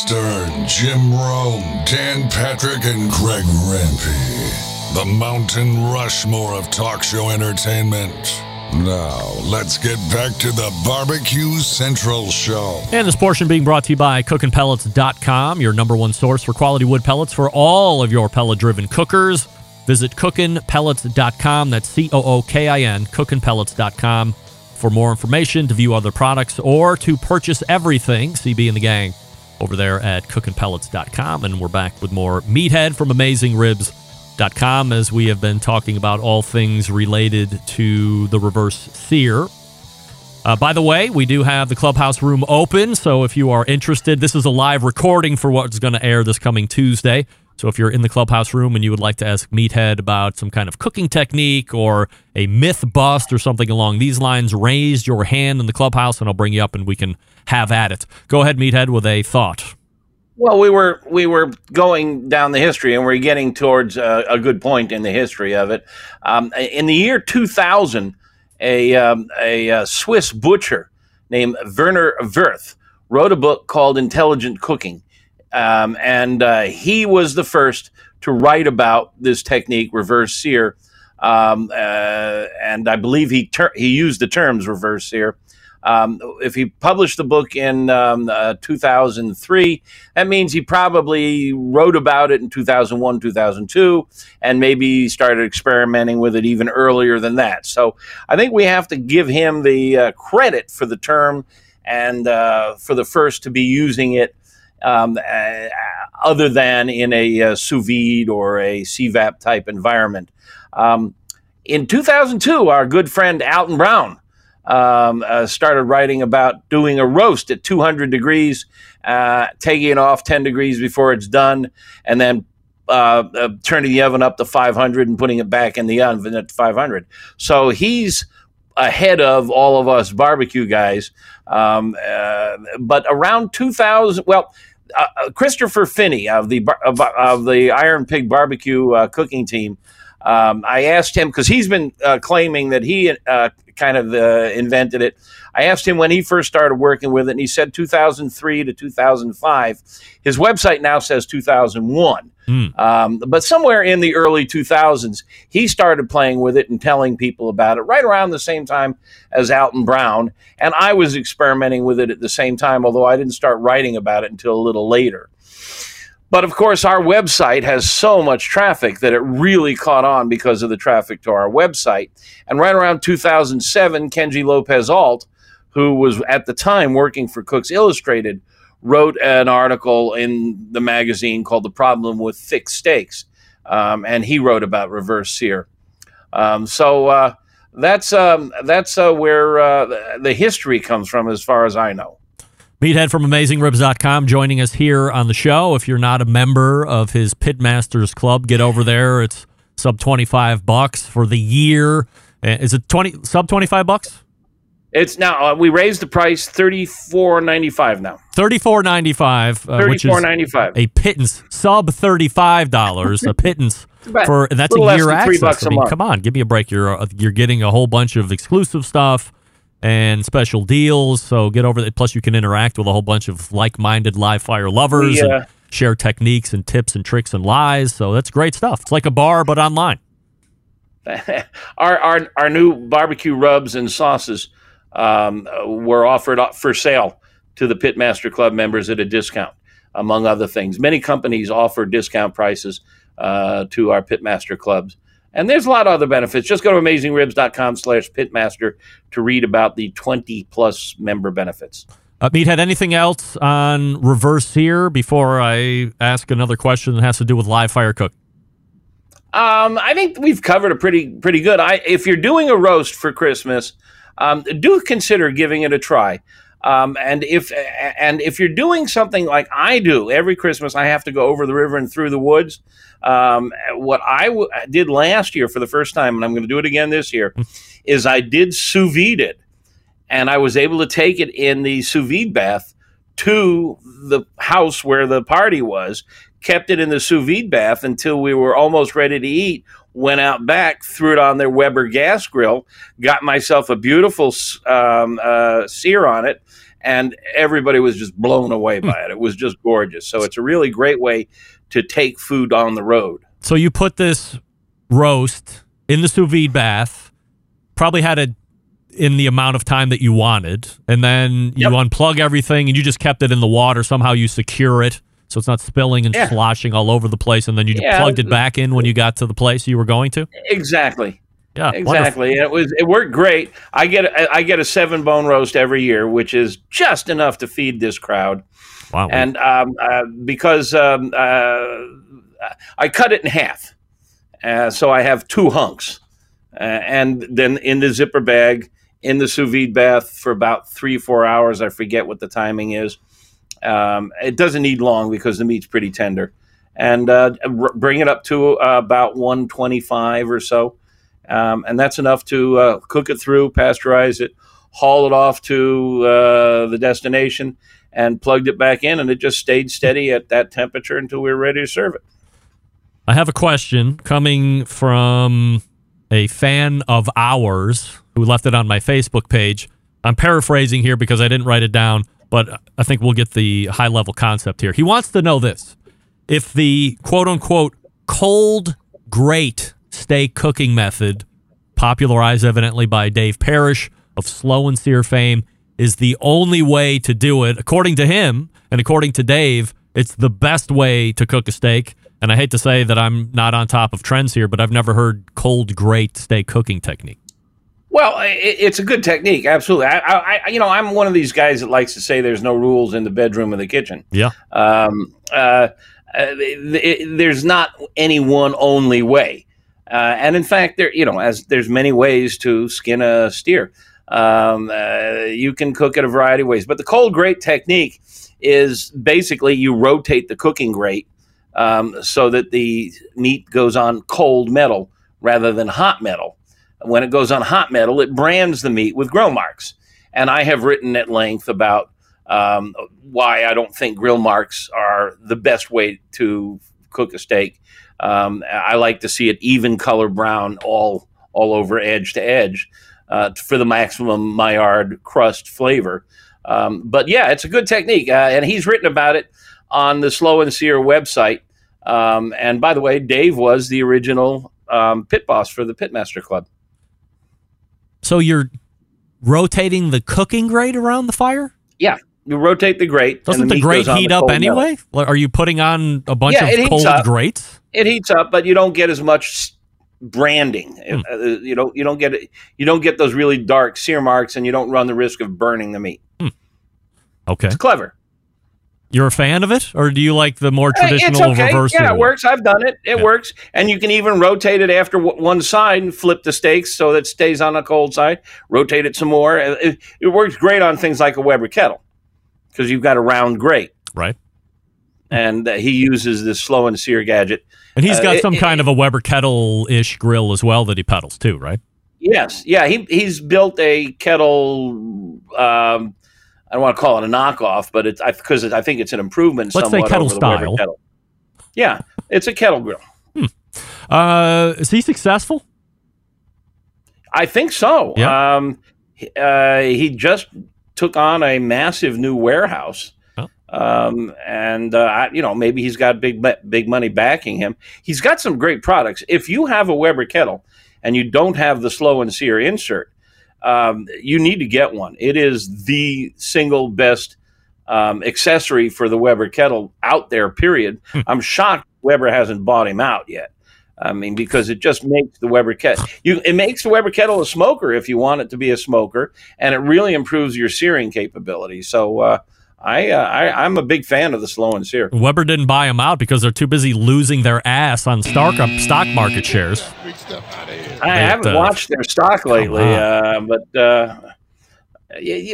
Stern, Jim Rome, Dan Patrick, and Greg Rempe. The Mountain Rushmore of talk show entertainment. Now, let's get back to the Barbecue Central Show. And this portion being brought to you by cookinpellets.com, your number one source for quality wood pellets for all of your pellet driven cookers. Visit cookinpellets.com. That's C O O K I N, cookinpellets.com for more information, to view other products, or to purchase everything. CB and the gang over there at cookinpellets.com. And we're back with more Meathead from AmazingRibs.com as we have been talking about all things related to the reverse sear. Uh, by the way, we do have the clubhouse room open, so if you are interested, this is a live recording for what's going to air this coming Tuesday. So if you're in the clubhouse room and you would like to ask Meathead about some kind of cooking technique or a myth bust or something along these lines, raise your hand in the clubhouse and I'll bring you up and we can have at it. Go ahead, Meathead, with a thought. Well, we were we were going down the history, and we're getting towards a, a good point in the history of it. Um, in the year 2000, a um, a, uh Swiss butcher named Werner Wirth wrote a book called Intelligent Cooking, um, and uh, he was the first to write about this technique, reverse sear. Um, uh, and I believe he ter- he used the terms reverse sear. Um, if he published the book in um, uh, 2003, that means he probably wrote about it in 2001, 2002, and maybe started experimenting with it even earlier than that. So I think we have to give him the uh, credit for the term and uh, for the first to be using it. Um, uh, other than in a uh, sous vide or a CVAP type environment. Um, in 2002, our good friend Alton Brown um, uh, started writing about doing a roast at 200 degrees, uh, taking it off 10 degrees before it's done, and then uh, uh, turning the oven up to 500 and putting it back in the oven at 500. So he's ahead of all of us barbecue guys. Um, uh, but around 2000, well, uh, uh, Christopher Finney of the of, of the Iron Pig Barbecue uh, cooking team. Um, I asked him because he's been uh, claiming that he uh, kind of uh, invented it. I asked him when he first started working with it, and he said 2003 to 2005. His website now says 2001. Mm. Um, but somewhere in the early 2000s, he started playing with it and telling people about it right around the same time as Alton Brown. And I was experimenting with it at the same time, although I didn't start writing about it until a little later. But of course, our website has so much traffic that it really caught on because of the traffic to our website. And right around 2007, Kenji Lopez Alt, who was at the time working for Cooks Illustrated, wrote an article in the magazine called The Problem with Thick Steaks. Um, and he wrote about reverse sear. Um, so uh, that's, um, that's uh, where uh, the history comes from, as far as I know. Meathead from AmazingRibs.com joining us here on the show. If you're not a member of his Pitmasters Club, get over there. It's sub 25 bucks for the year. Uh, Is it 20 sub 25 bucks? It's now uh, we raised the price thirty four ninety five now. 34.95 uh, Thirty which is four ninety five. a pittance sub $35 a pittance <laughs> for and that's a less year access. I a mean, come on, give me a break. You're uh, you're getting a whole bunch of exclusive stuff and special deals. So get over that. Plus, you can interact with a whole bunch of like-minded live fire lovers and share techniques and tips and tricks and lies. So that's great stuff. It's like a bar but online. <laughs> our, our our new barbecue rubs and sauces um, were offered for sale to the Pitmaster Club members at a discount, among other things. Many companies offer discount prices uh, to our Pitmaster clubs. And there's a lot of other benefits. Just go to amazingribs.com slash pitmaster to read about the 20 plus member benefits. Uh, Meathead, anything else on reverse sear before I ask another question that has to do with live fire cook? Um, I think we've covered a pretty pretty good. I if you're doing a roast for Christmas, um, do consider giving it a try. Um, and if and if you're doing something like I do every Christmas, I have to go over the river and through the woods. Um, what I w- did last year for the first time, and I'm going to do it again this year, is I did sous vide it, and I was able to take it in the sous vide bath to the house where the party was, kept it in the sous vide bath until we were almost ready to eat. Went out back, threw it on their Weber gas grill, got myself a beautiful um, uh, sear on it, and everybody was just blown away by it. It was just gorgeous. So it's a really great way to take food on the road. So you put this roast in the sous vide bath, probably had it in the amount of time that you wanted, and then you Yep. unplug everything and you just kept it in the water. Somehow you secure it so it's not spilling and Yeah. sloshing all over the place, and then you Yeah. plugged it back in when you got to the place you were going to. Exactly. Yeah, wonderful. Exactly. It was it worked great. I get a, I get a seven bone roast every year, which is just enough to feed this crowd. Wow. And um, uh, because um, uh, I cut it in half, uh, so I have two hunks, uh, and then in the zipper bag in the sous vide bath for about three four hours. I forget what the timing is. Um, it doesn't need long because the meat's pretty tender, and uh, r- bring it up to uh, about one twenty five or so, um, and that's enough to uh, cook it through, pasteurize it, haul it off to uh, the destination, and plugged it back in, and it just stayed steady at that temperature until we were ready to serve it. I have a question coming from a fan of ours who left it on my Facebook page. I'm paraphrasing here because I didn't write it down, but I think we'll get the high level concept here. He wants to know this if the quote unquote cold grate steak cooking method, popularized evidently by Dave Parrish of Slow and Sear fame, is the only way to do it. According to him and according to Dave, it's the best way to cook a steak. And I hate to say that I'm not on top of trends here, but I've never heard cold grate steak cooking technique. Well, it's a good technique, absolutely. I, I, you know, I'm one of these guys that likes to say there's no rules in the bedroom or the kitchen. Yeah. Um, uh, uh, there's not any one only way, uh, and in fact, there, you know, as there's many ways to skin a steer. Um, uh, you can cook it a variety of ways, but the cold grate technique is basically you rotate the cooking grate um, so that the meat goes on cold metal rather than hot metal. When it goes on hot metal, it brands the meat with grill marks. And I have written at length about um, why I don't think grill marks are the best way to cook a steak. Um, I like to see it even color brown all all over edge to edge uh, for the maximum Maillard crust flavor. Um, but yeah, it's a good technique, uh, and he's written about it on the Slow and Sear website. Um, and by the way, Dave was the original um, pit boss for the Pitmaster Club. So you're rotating the cooking grate around the fire? Yeah, you rotate the grate. Doesn't the, the grate heat up anyway? Metal. Are you putting on a bunch yeah, of cold up. grates? It heats up, but you don't get as much branding. Hmm. Uh, you don't you don't get you don't get those really dark sear marks, and you don't run the risk of burning the meat. Hmm. Okay, it's clever. You're a fan of it, or do you like the more traditional it's okay. reverse? Yeah, it works. I've done it. It yeah. works, and you can even rotate it after one side and flip the steaks so that it stays on the cold side. Rotate it some more. It, it works great on things like a Weber kettle because you've got a round grate, right? And uh, he uses this slow and sear gadget, and he's got uh, some it, kind of a Weber kettle ish grill as well that he pedals too, right? Yes, yeah. He he's built a kettle. Um, I don't want to call it a knockoff, but it's because I think it's an improvement. Let's say kettle style. Kettle. Yeah, it's a kettle grill. Hmm. Uh, is he successful? I think so. Yeah. Um, uh, he just took on a massive new warehouse. Oh. Um, and uh, I, you know maybe he's got big big money backing him. He's got some great products. If you have a Weber kettle and you don't have the slow and sear insert, um, you need to get one. It is the single best um, accessory for the Weber kettle out there. Period. Hmm. I'm shocked Weber hasn't bought him out yet. I mean, because it just makes the Weber kettle. You, it makes the Weber kettle a smoker if you want it to be a smoker, and it really improves your searing capability. So. Uh, I, uh, I am a big fan of the slow here. Weber didn't buy them out because they're too busy losing their ass on stock stock market shares. I haven't uh, watched their stock lately, uh, but uh,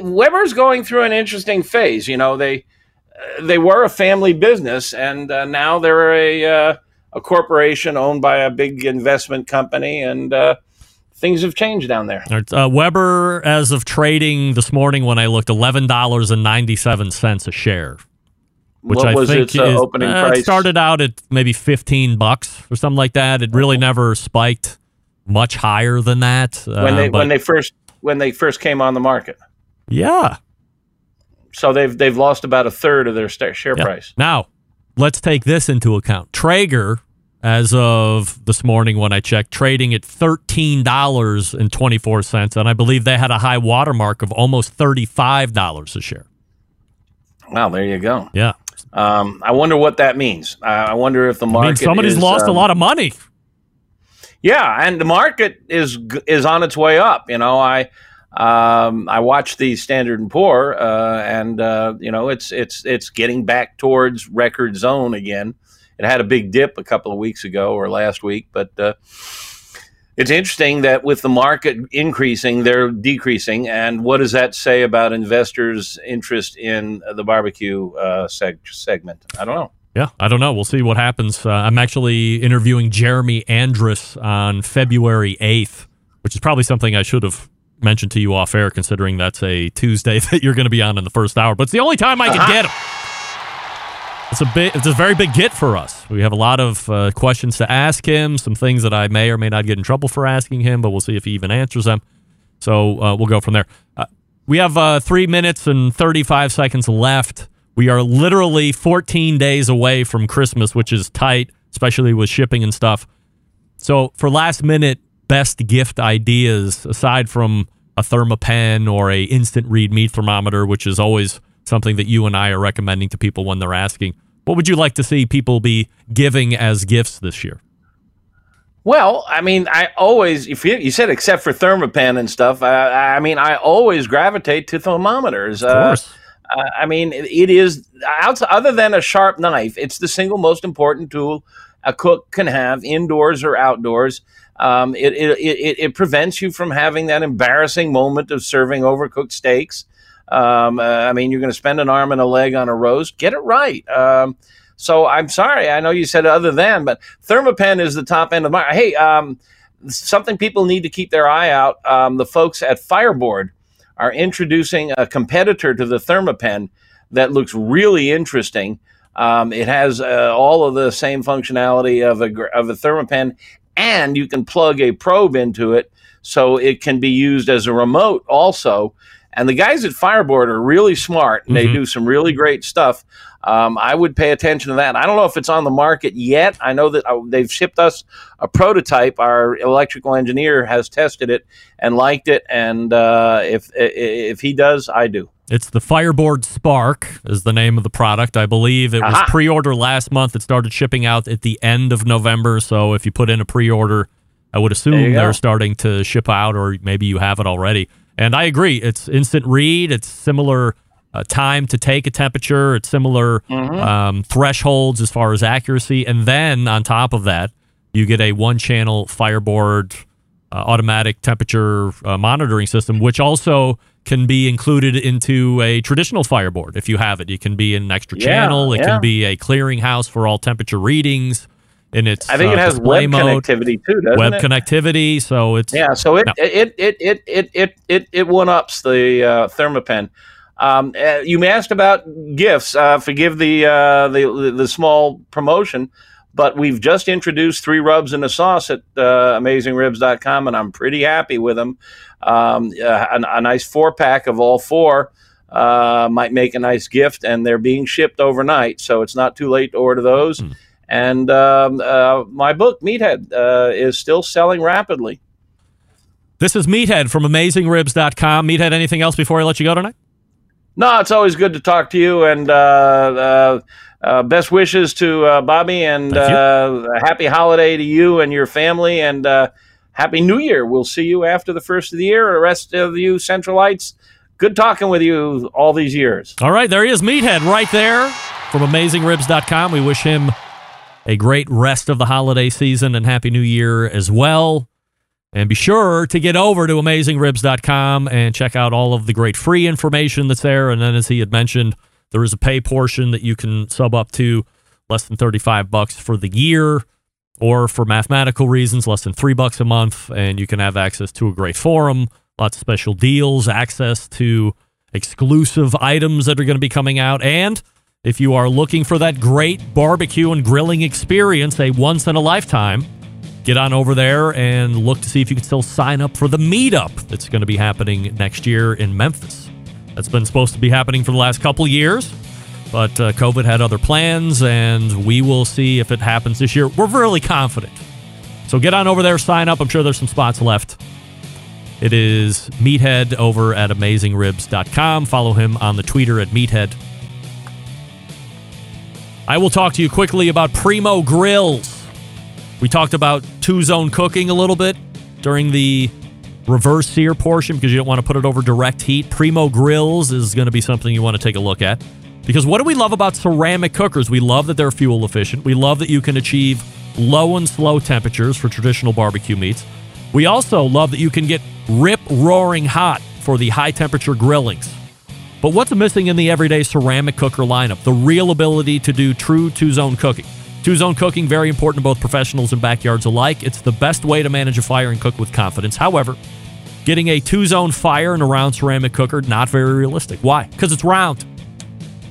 Weber's going through an interesting phase. You know, they they were a family business, and uh, now they're a uh, a corporation owned by a big investment company, and uh, things have changed down there. Uh, Weber, as of trading this morning when I looked, eleven dollars and ninety seven cents a share. Which what I was think its uh, is, opening uh, price? It started out at maybe fifteen bucks or something like that. It really never spiked much higher than that. when they uh, but- when they first when they first came on the market. yeah, So they've they've lost about a third of their share Yeah. price. Now, let's take this into account. Traeger, as of this morning when I checked, trading at $13.24. And I believe they had a high watermark of almost $35 a share. Wow, there you go. Yeah. Um, I wonder what that means. I wonder if the I market. mean, somebody's is, lost a um, lot of money. Yeah, and the market is is on its way up. You know, I um, I watched the Standard and Poor, uh, and uh, you know, it's it's it's getting back towards record zone again. It had a big dip a couple of weeks ago or last week, but uh, it's interesting that with the market increasing, they're decreasing. And what does that say about investors' interest in the barbecue uh, seg- segment? I don't know. Yeah, I don't know. We'll see what happens. Uh, I'm actually interviewing Jeremy Andrus on February 8th, which is probably something I should have mentioned to you off air, considering that's a Tuesday <laughs> that you're going to be on in the first hour. But it's the only time I can get him. It's a big, it's a very big get for us. We have a lot of uh, questions to ask him, some things that I may or may not get in trouble for asking him, but we'll see if he even answers them. So uh, we'll go from there. Uh, we have uh, three minutes and 35 seconds left. We are literally 14 days away from Christmas, which is tight. especially with shipping and stuff. So for last minute best gift ideas, aside from a Thermapen or a instant read meat thermometer, which is always something that you and I are recommending to people when they're asking, what would you like to see people be giving as gifts this year? Well, I mean, I always, if you, you said except for Thermapen and stuff, I, I mean, I always gravitate to thermometers. Of course. Uh, I mean, it, is, outside, other than a sharp knife, it's the single most important tool a cook can have indoors or outdoors. Um, it, it, it, it, prevents you from having that embarrassing moment of serving overcooked steaks. Um, uh, I mean, you're going to spend an arm and a leg on a roast. Get it right. Um, so I'm sorry. I know you said other than, but Thermapen is the top end of my. Hey, um, something people need to keep their eye out. Um, the folks at Fireboard are introducing a competitor to the Thermapen that looks really interesting. Um, it has uh, all of the same functionality of a of a Thermapen, and you can plug a probe into it, so it can be used as a remote also. And the guys at Fireboard are really smart, and mm-hmm. they do some really great stuff. Um, I would pay attention to that. I don't know if it's on the market yet. I know that uh, they've shipped us a prototype. Our electrical engineer has tested it and liked it, and uh, if if he does, I do. It's the Fireboard Spark is the name of the product. I believe it was pre-order last month. It started shipping out at the end of November. So if you put in a pre-order, I would assume they're starting to ship out, or maybe you have it already. And I agree. It's instant read. It's similar uh, time to take a temperature. It's similar mm-hmm. um, thresholds as far as accuracy. And then on top of that, you get a one-channel Fireboard uh, automatic temperature uh, monitoring system, which also can be included into a traditional fireboard if you have it. It can be an extra yeah, channel. It yeah. can be a clearinghouse for all temperature readings. And it's I think uh, it has web mode, connectivity too, doesn't it? web it? connectivity. So it's yeah. So it no. it, it, it it it it it one ups the uh, Thermapen. Um, uh, you asked about gifts. Uh, forgive the, uh, the the small promotion, but we've just introduced three rubs in a sauce at uh, AmazingRibs.com, and I'm pretty happy with them. Um, a, a, nice four pack of all four uh, might make a nice gift, and they're being shipped overnight, so it's not too late to order those. Mm. And um, uh, my book, Meathead, uh, is still selling rapidly. This is Meathead from AmazingRibs.com. Meathead, anything else before I let you go tonight? No, it's always good to talk to you, and uh, uh, uh, best wishes to uh, Bobby, and uh, happy holiday to you and your family, and uh, happy New Year. We'll see you after the first of the year. The rest of you Centralites, good talking with you all these years. All right, there he is, Meathead, right there from AmazingRibs.com. We wish him a great rest of the holiday season and happy New Year as well. And be sure to get over to amazingribs.com and check out all of the great free information that's there. And then, as he had mentioned, there is a pay portion that you can sub up to less than 35 bucks for the year or for mathematical reasons, less than three bucks a month. And you can have access to a great forum, lots of special deals, access to exclusive items that are going to be coming out. And if you are looking for that great barbecue and grilling experience, a once in a lifetime, get on over there and look to see if you can still sign up for the meetup that's going to be happening next year in Memphis. That's been supposed to be happening for the last couple years, but uh, COVID had other plans, and we will see if it happens this year. We're really confident. So get on over there, sign up. I'm sure there's some spots left. It is Meathead over at AmazingRibs.com. Follow him on the Twitter at Meathead. I will talk to you quickly about Primo Grills. We talked about two zone cooking a little bit during the reverse sear portion because you don't want to put it over direct heat. Primo Grills is going to be something you want to take a look at. Because what do we love about ceramic cookers? We love that they're fuel efficient. We love that you can achieve low and slow temperatures for traditional barbecue meats. We also love that you can get rip roaring hot for the high temperature grillings. But what's missing in the everyday ceramic cooker lineup? The real ability to do true two zone cooking. Two zone cooking, very important to both professionals and backyards alike. It's the best way to manage a fire and cook with confidence. However, getting a two zone fire in a round ceramic cooker, not very realistic. Why? Because it's round.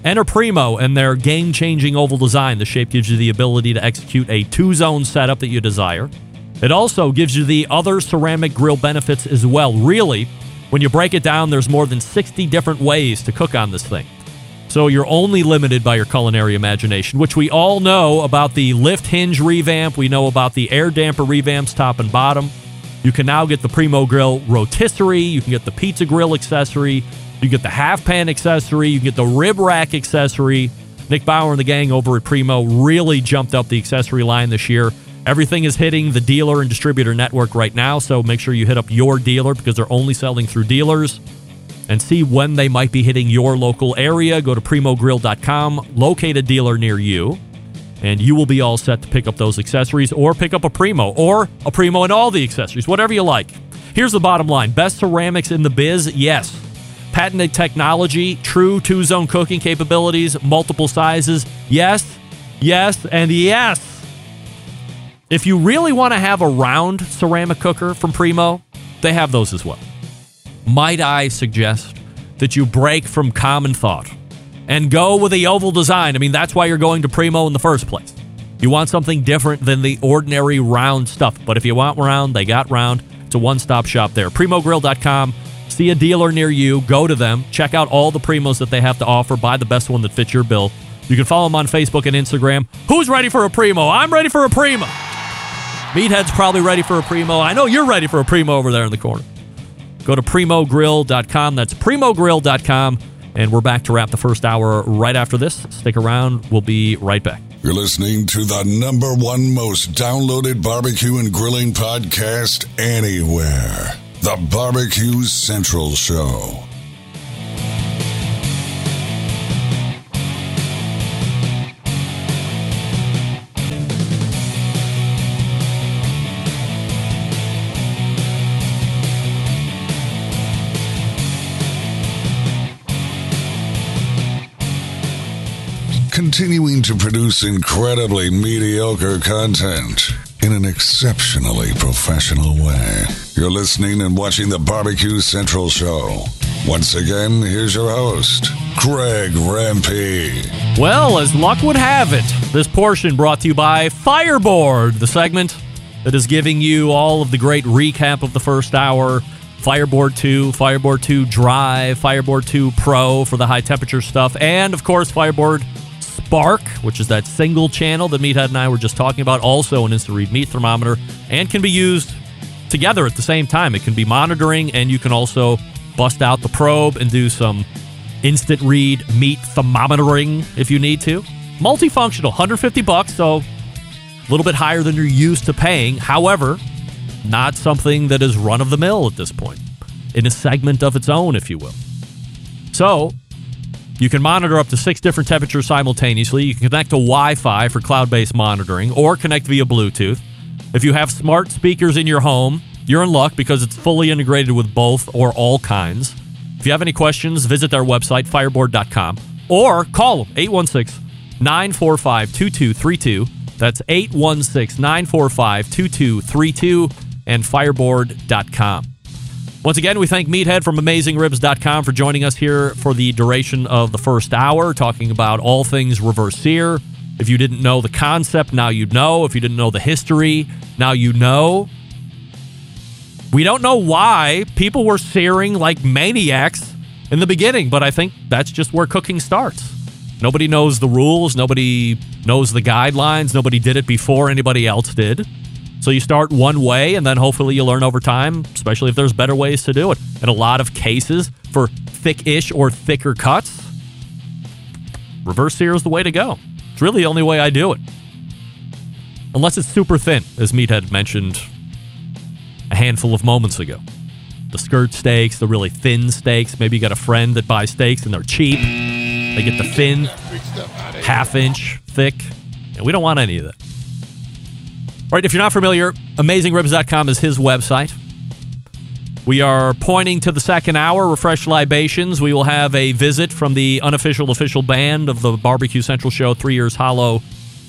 Enter Primo and their game changing oval design. The shape gives you the ability to execute a two zone setup that you desire. It also gives you the other ceramic grill benefits as well. Really, when you break it down, there's more than 60 different ways to cook on this thing. So you're only limited by your culinary imagination, which we all know about the lift hinge revamp. We know about the air damper revamps top and bottom. You can now get the Primo Grill rotisserie. You can get the pizza grill accessory. You get the half pan accessory. You get the rib rack accessory. Nick Bauer and the gang over at Primo really jumped up the accessory line this year. Everything is hitting the dealer and distributor network right now, so make sure you hit up your dealer because they're only selling through dealers and see when they might be hitting your local area. Go to primogrill.com, locate a dealer near you, and you will be all set to pick up those accessories or pick up a Primo or a Primo and all the accessories, whatever you like. Here's the bottom line best ceramics in the biz, yes. Patented technology, true two zone cooking capabilities, multiple sizes, yes, yes, and yes. If you really want to have a round ceramic cooker from Primo, they have those as well might I suggest that you break from common thought and go with the oval design? I mean, that's why you're going to Primo in the first place. You want something different than the ordinary round stuff. But if you want round, they got round. It's a one stop shop there. PrimoGrill.com. See a dealer near you, go to them, check out all the Primos that they have to offer, buy the best one that fits your bill. You can follow them on Facebook and Instagram. Who's ready for a Primo? I'm ready for a Primo. Meathead's probably ready for a Primo. I know you're ready for a Primo over there in the corner. Go to primogrill.com. That's primogrill.com. And we're back to wrap the first hour right after this. Stick around. We'll be right back. You're listening to the number one most downloaded barbecue and grilling podcast anywhere The Barbecue Central Show. Continuing to produce incredibly mediocre content in an exceptionally professional way. You're listening and watching the Barbecue Central Show. Once again, here's your host, Greg Rempe. Well, as luck would have it, this portion brought to you by Fireboard, the segment that is giving you all of the great recap of the first hour. Fireboard 2, Fireboard 2 Drive, Fireboard 2 Pro for the high temperature stuff, and of course, Fireboard Spark, which is that single channel that Meathead and I were just talking about, also an instant read meat thermometer, and can be used together at the same time. It can be monitoring, and you can also bust out the probe and do some instant read meat thermometering if you need to. Multifunctional, 150 bucks, so a little bit higher than you're used to paying. However, not something that is run of the mill at this point, in a segment of its own, if you will. So, you can monitor up to six different temperatures simultaneously. You can connect to Wi Fi for cloud based monitoring or connect via Bluetooth. If you have smart speakers in your home, you're in luck because it's fully integrated with both or all kinds. If you have any questions, visit their website, fireboard.com, or call them 816 945 2232. That's 816 945 2232 and fireboard.com. Once again, we thank Meathead from AmazingRibs.com for joining us here for the duration of the first hour, talking about all things reverse sear. If you didn't know the concept, now you know. If you didn't know the history, now you know. We don't know why people were searing like maniacs in the beginning, but I think that's just where cooking starts. Nobody knows the rules, nobody knows the guidelines, nobody did it before anybody else did. So you start one way, and then hopefully you learn over time, especially if there's better ways to do it. In a lot of cases, for thick-ish or thicker cuts, reverse sear is the way to go. It's really the only way I do it. Unless it's super thin, as Meathead mentioned a handful of moments ago. The skirt steaks, the really thin steaks. Maybe you got a friend that buys steaks and they're cheap. They get the thin, half inch thick. And we don't want any of that. All right, if you're not familiar, AmazingRibs.com is his website. We are pointing to the second hour, Refresh Libations. We will have a visit from the unofficial official band of the Barbecue Central show, Three Years Hollow,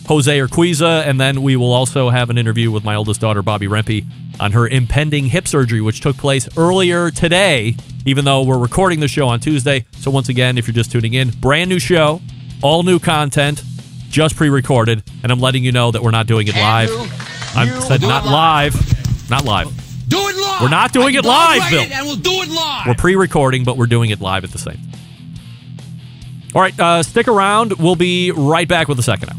Jose Urquiza, and then we will also have an interview with my oldest daughter, Bobby Rempe, on her impending hip surgery, which took place earlier today, even though we're recording the show on Tuesday. So, once again, if you're just tuning in, brand new show, all new content, just pre recorded, and I'm letting you know that we're not doing it live. I said not live. Not live. Do it live. We're not doing I it live, Bill. it And we'll do it live. We're pre recording, but we're doing it live at the same time. All right, uh, stick around. We'll be right back with the second hour.